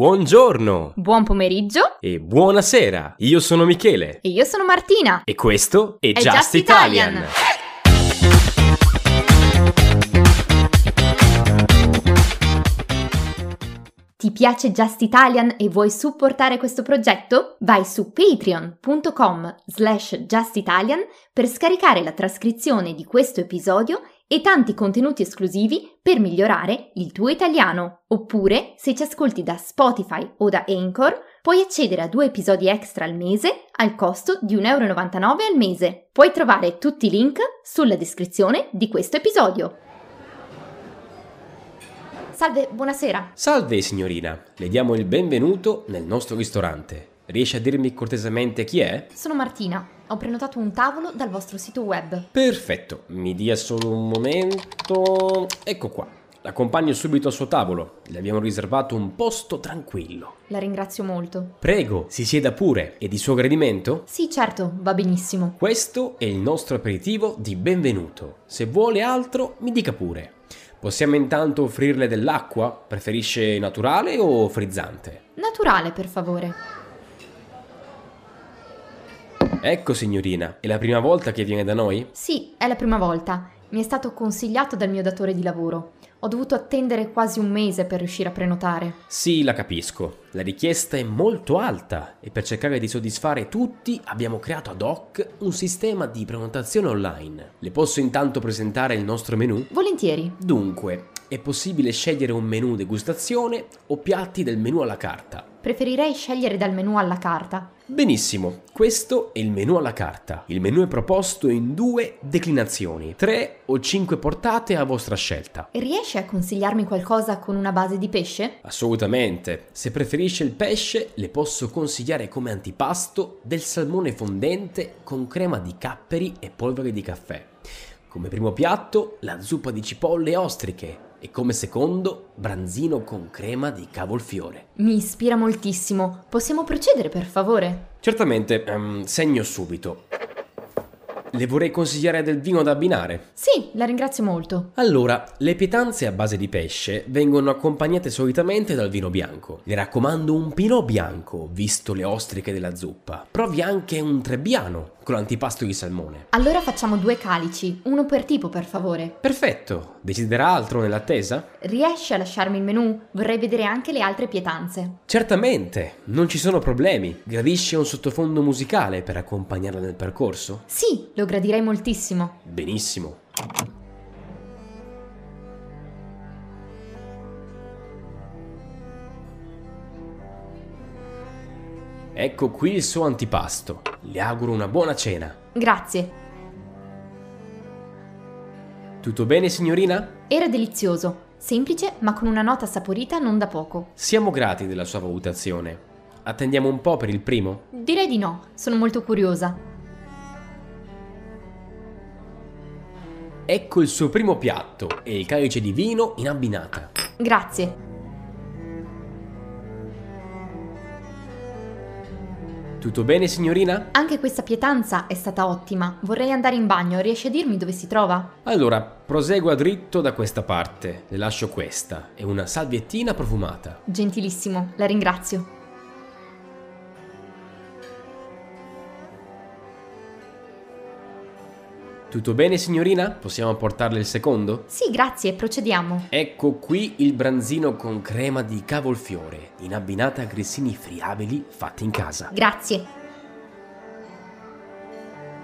Buongiorno Buon pomeriggio e buonasera. Io sono Michele e io sono Martina. e questo è, È Just, Just Italian. Italian. Ti piace Just Italian e vuoi supportare questo progetto? Vai su patreon.com slash justitalian per scaricare la trascrizione di questo episodio e tanti contenuti esclusivi per migliorare il tuo italiano. Oppure, se ci ascolti da Spotify o da Anchor, puoi accedere a due episodi extra al mese al costo di 1,99€ al mese. Puoi trovare tutti i link sulla descrizione di questo episodio. Salve, buonasera. Salve signorina, le diamo il benvenuto nel nostro ristorante. Riesce a dirmi cortesemente chi è? Sono Martina. Ho prenotato un tavolo dal vostro sito web. Perfetto, mi dia solo un momento. Ecco qua. L'accompagno subito al suo tavolo. Le abbiamo riservato un posto tranquillo. La ringrazio molto. Prego, si sieda pure. E di suo gradimento? Sì, certo, va benissimo. Questo è il nostro aperitivo di benvenuto. Se vuole altro, mi dica pure. Possiamo intanto offrirle dell'acqua? Preferisce naturale o frizzante? Naturale, per favore. Ecco signorina, è la prima volta che viene da noi? Sì, è la prima volta. Mi è stato consigliato dal mio datore di lavoro. Ho dovuto attendere quasi un mese per riuscire a prenotare. Sì, la capisco. La richiesta è molto alta e per cercare di soddisfare tutti abbiamo creato ad hoc un sistema di prenotazione online. Le posso intanto presentare il nostro menù? Volentieri. Dunque, è possibile scegliere un menù degustazione o piatti del menù alla carta. Preferirei scegliere dal menù alla carta. Benissimo, questo è il menù alla carta. Il menù è proposto in due declinazioni, tre o cinque portate a vostra scelta. Riesce a consigliarmi qualcosa con una base di pesce? Assolutamente. Se preferisce il pesce, le posso consigliare come antipasto del salmone fondente con crema di capperi e polvere di caffè. Come primo piatto, la zuppa di cipolle e ostriche. E come secondo, branzino con crema di cavolfiore. Mi ispira moltissimo. Possiamo procedere, per favore? Certamente, ehm, segno subito. Le vorrei consigliare del vino da abbinare. Sì, la ringrazio molto. Allora, le pietanze a base di pesce vengono accompagnate solitamente dal vino bianco. Le raccomando un pinot bianco, visto le ostriche della zuppa. Provi anche un trebbiano con l'antipasto di salmone. Allora facciamo due calici, uno per tipo, per favore. Perfetto. Desidera altro nell'attesa? Riesce a lasciarmi il menù? Vorrei vedere anche le altre pietanze. Certamente, non ci sono problemi. Gradisce un sottofondo musicale per accompagnarla nel percorso? Sì, lo gradirei moltissimo. Benissimo. Ecco qui il suo antipasto. Le auguro una buona cena. Grazie. Tutto bene, signorina? Era delizioso, semplice ma con una nota saporita non da poco. Siamo grati della sua valutazione. Attendiamo un po' per il primo? Direi di no, sono molto curiosa. Ecco il suo primo piatto e il calice di vino in abbinata. Grazie. Tutto bene, signorina? Anche questa pietanza è stata ottima. Vorrei andare in bagno, riesci a dirmi dove si trova? Allora, prosegua dritto da questa parte. Le lascio questa e una salviettina profumata. Gentilissimo, la ringrazio. Tutto bene, signorina? Possiamo portarle il secondo? Sì, grazie, procediamo. Ecco qui il branzino con crema di cavolfiore, in abbinata a grissini friabili fatti in casa. Grazie.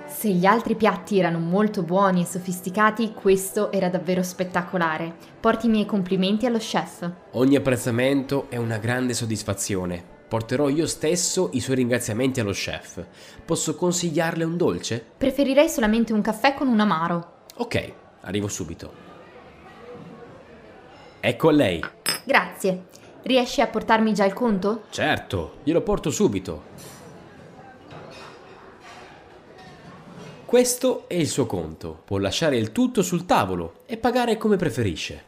Se gli altri piatti erano molto buoni e sofisticati, questo era davvero spettacolare. Porti i miei complimenti allo chef. Ogni apprezzamento è una grande soddisfazione. Porterò io stesso i suoi ringraziamenti allo chef. Posso consigliarle un dolce? Preferirei solamente un caffè con un amaro. Ok, arrivo subito. Ecco a lei. Grazie. Riesci a portarmi già il conto? Certo, glielo porto subito. Questo è il suo conto. Può lasciare il tutto sul tavolo e pagare come preferisce.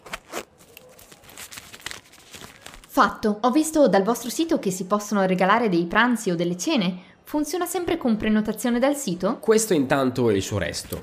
Fatto. Ho visto dal vostro sito che si possono regalare dei pranzi o delle cene. Funziona sempre con prenotazione dal sito? Questo intanto è il suo resto.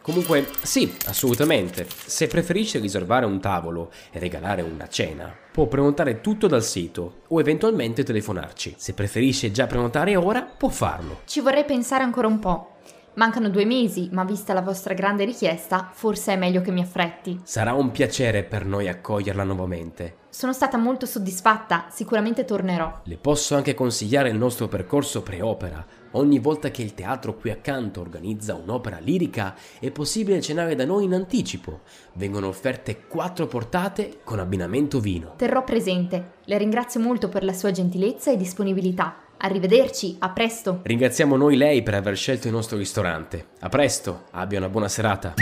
Comunque, sì, assolutamente. Se preferisce riservare un tavolo e regalare una cena, può prenotare tutto dal sito o eventualmente telefonarci. Se preferisce già prenotare ora, può farlo. Ci vorrei pensare ancora un po'. Mancano due mesi, ma vista la vostra grande richiesta, forse è meglio che mi affretti. Sarà un piacere per noi accoglierla nuovamente. Sono stata molto soddisfatta, sicuramente tornerò. Le posso anche consigliare il nostro percorso pre-opera. Ogni volta che il teatro qui accanto organizza un'opera lirica è possibile cenare da noi in anticipo. Vengono offerte quattro portate con abbinamento vino. Terrò presente. Le ringrazio molto per la sua gentilezza e disponibilità. Arrivederci, a presto. Ringraziamo noi lei per aver scelto il nostro ristorante. A presto, abbia una buona serata.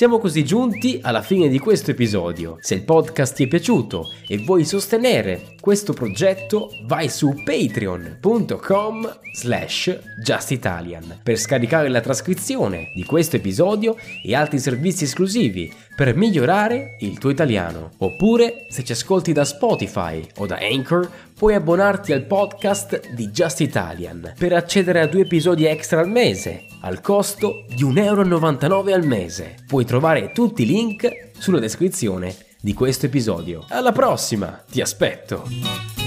Siamo così giunti alla fine di questo episodio. Se il podcast ti è piaciuto e vuoi sostenere questo progetto, vai su patreon.com slash justitalian per scaricare la trascrizione di questo episodio e altri servizi esclusivi per migliorare il tuo italiano. Oppure, se ci ascolti da Spotify o da Anchor, puoi abbonarti al podcast di Just Italian per accedere a due episodi extra al mese, al costo di 1,99 euro al mese. Puoi trovare tutti i link sulla descrizione di questo episodio. Alla prossima, ti aspetto!